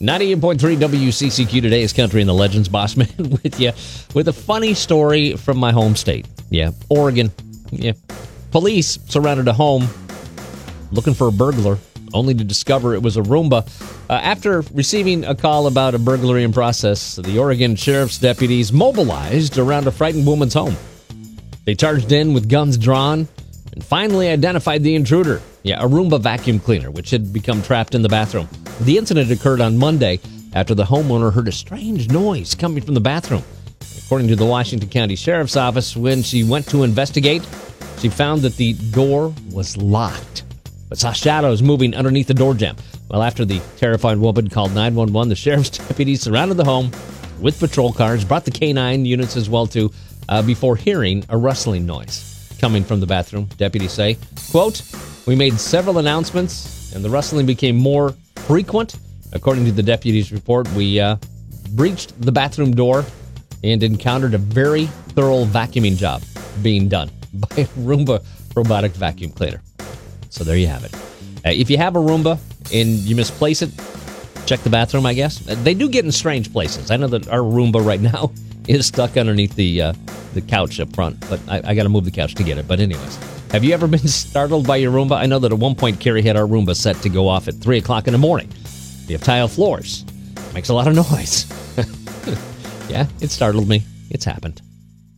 98.3 WCCQ today is Country and the Legends Boss Man with you with a funny story from my home state. Yeah, Oregon. Yeah. Police surrounded a home looking for a burglar, only to discover it was a Roomba. Uh, after receiving a call about a burglary in process, the Oregon Sheriff's deputies mobilized around a frightened woman's home. They charged in with guns drawn and finally identified the intruder. Yeah, a Roomba vacuum cleaner, which had become trapped in the bathroom. The incident occurred on Monday after the homeowner heard a strange noise coming from the bathroom. According to the Washington County Sheriff's Office, when she went to investigate, she found that the door was locked, but saw shadows moving underneath the door jamb. Well, after the terrified woman called 911, the sheriff's deputies surrounded the home with patrol cars, brought the canine units as well too, uh, before hearing a rustling noise coming from the bathroom. Deputies say, "quote We made several announcements, and the rustling became more frequent. According to the deputy's report, we uh, breached the bathroom door and encountered a very thorough vacuuming job being done by a Roomba robotic vacuum cleaner. So there you have it. Uh, if you have a Roomba and you misplace it, check the bathroom, I guess. Uh, They do get in strange places. I know that our Roomba right now is stuck underneath the uh, the couch up front, but I, I got to move the couch to get it. But anyways, have you ever been startled by your Roomba? I know that at one point Carrie had our Roomba set to go off at three o'clock in the morning. We have tile floors. Makes a lot of noise. yeah, it startled me. It's happened.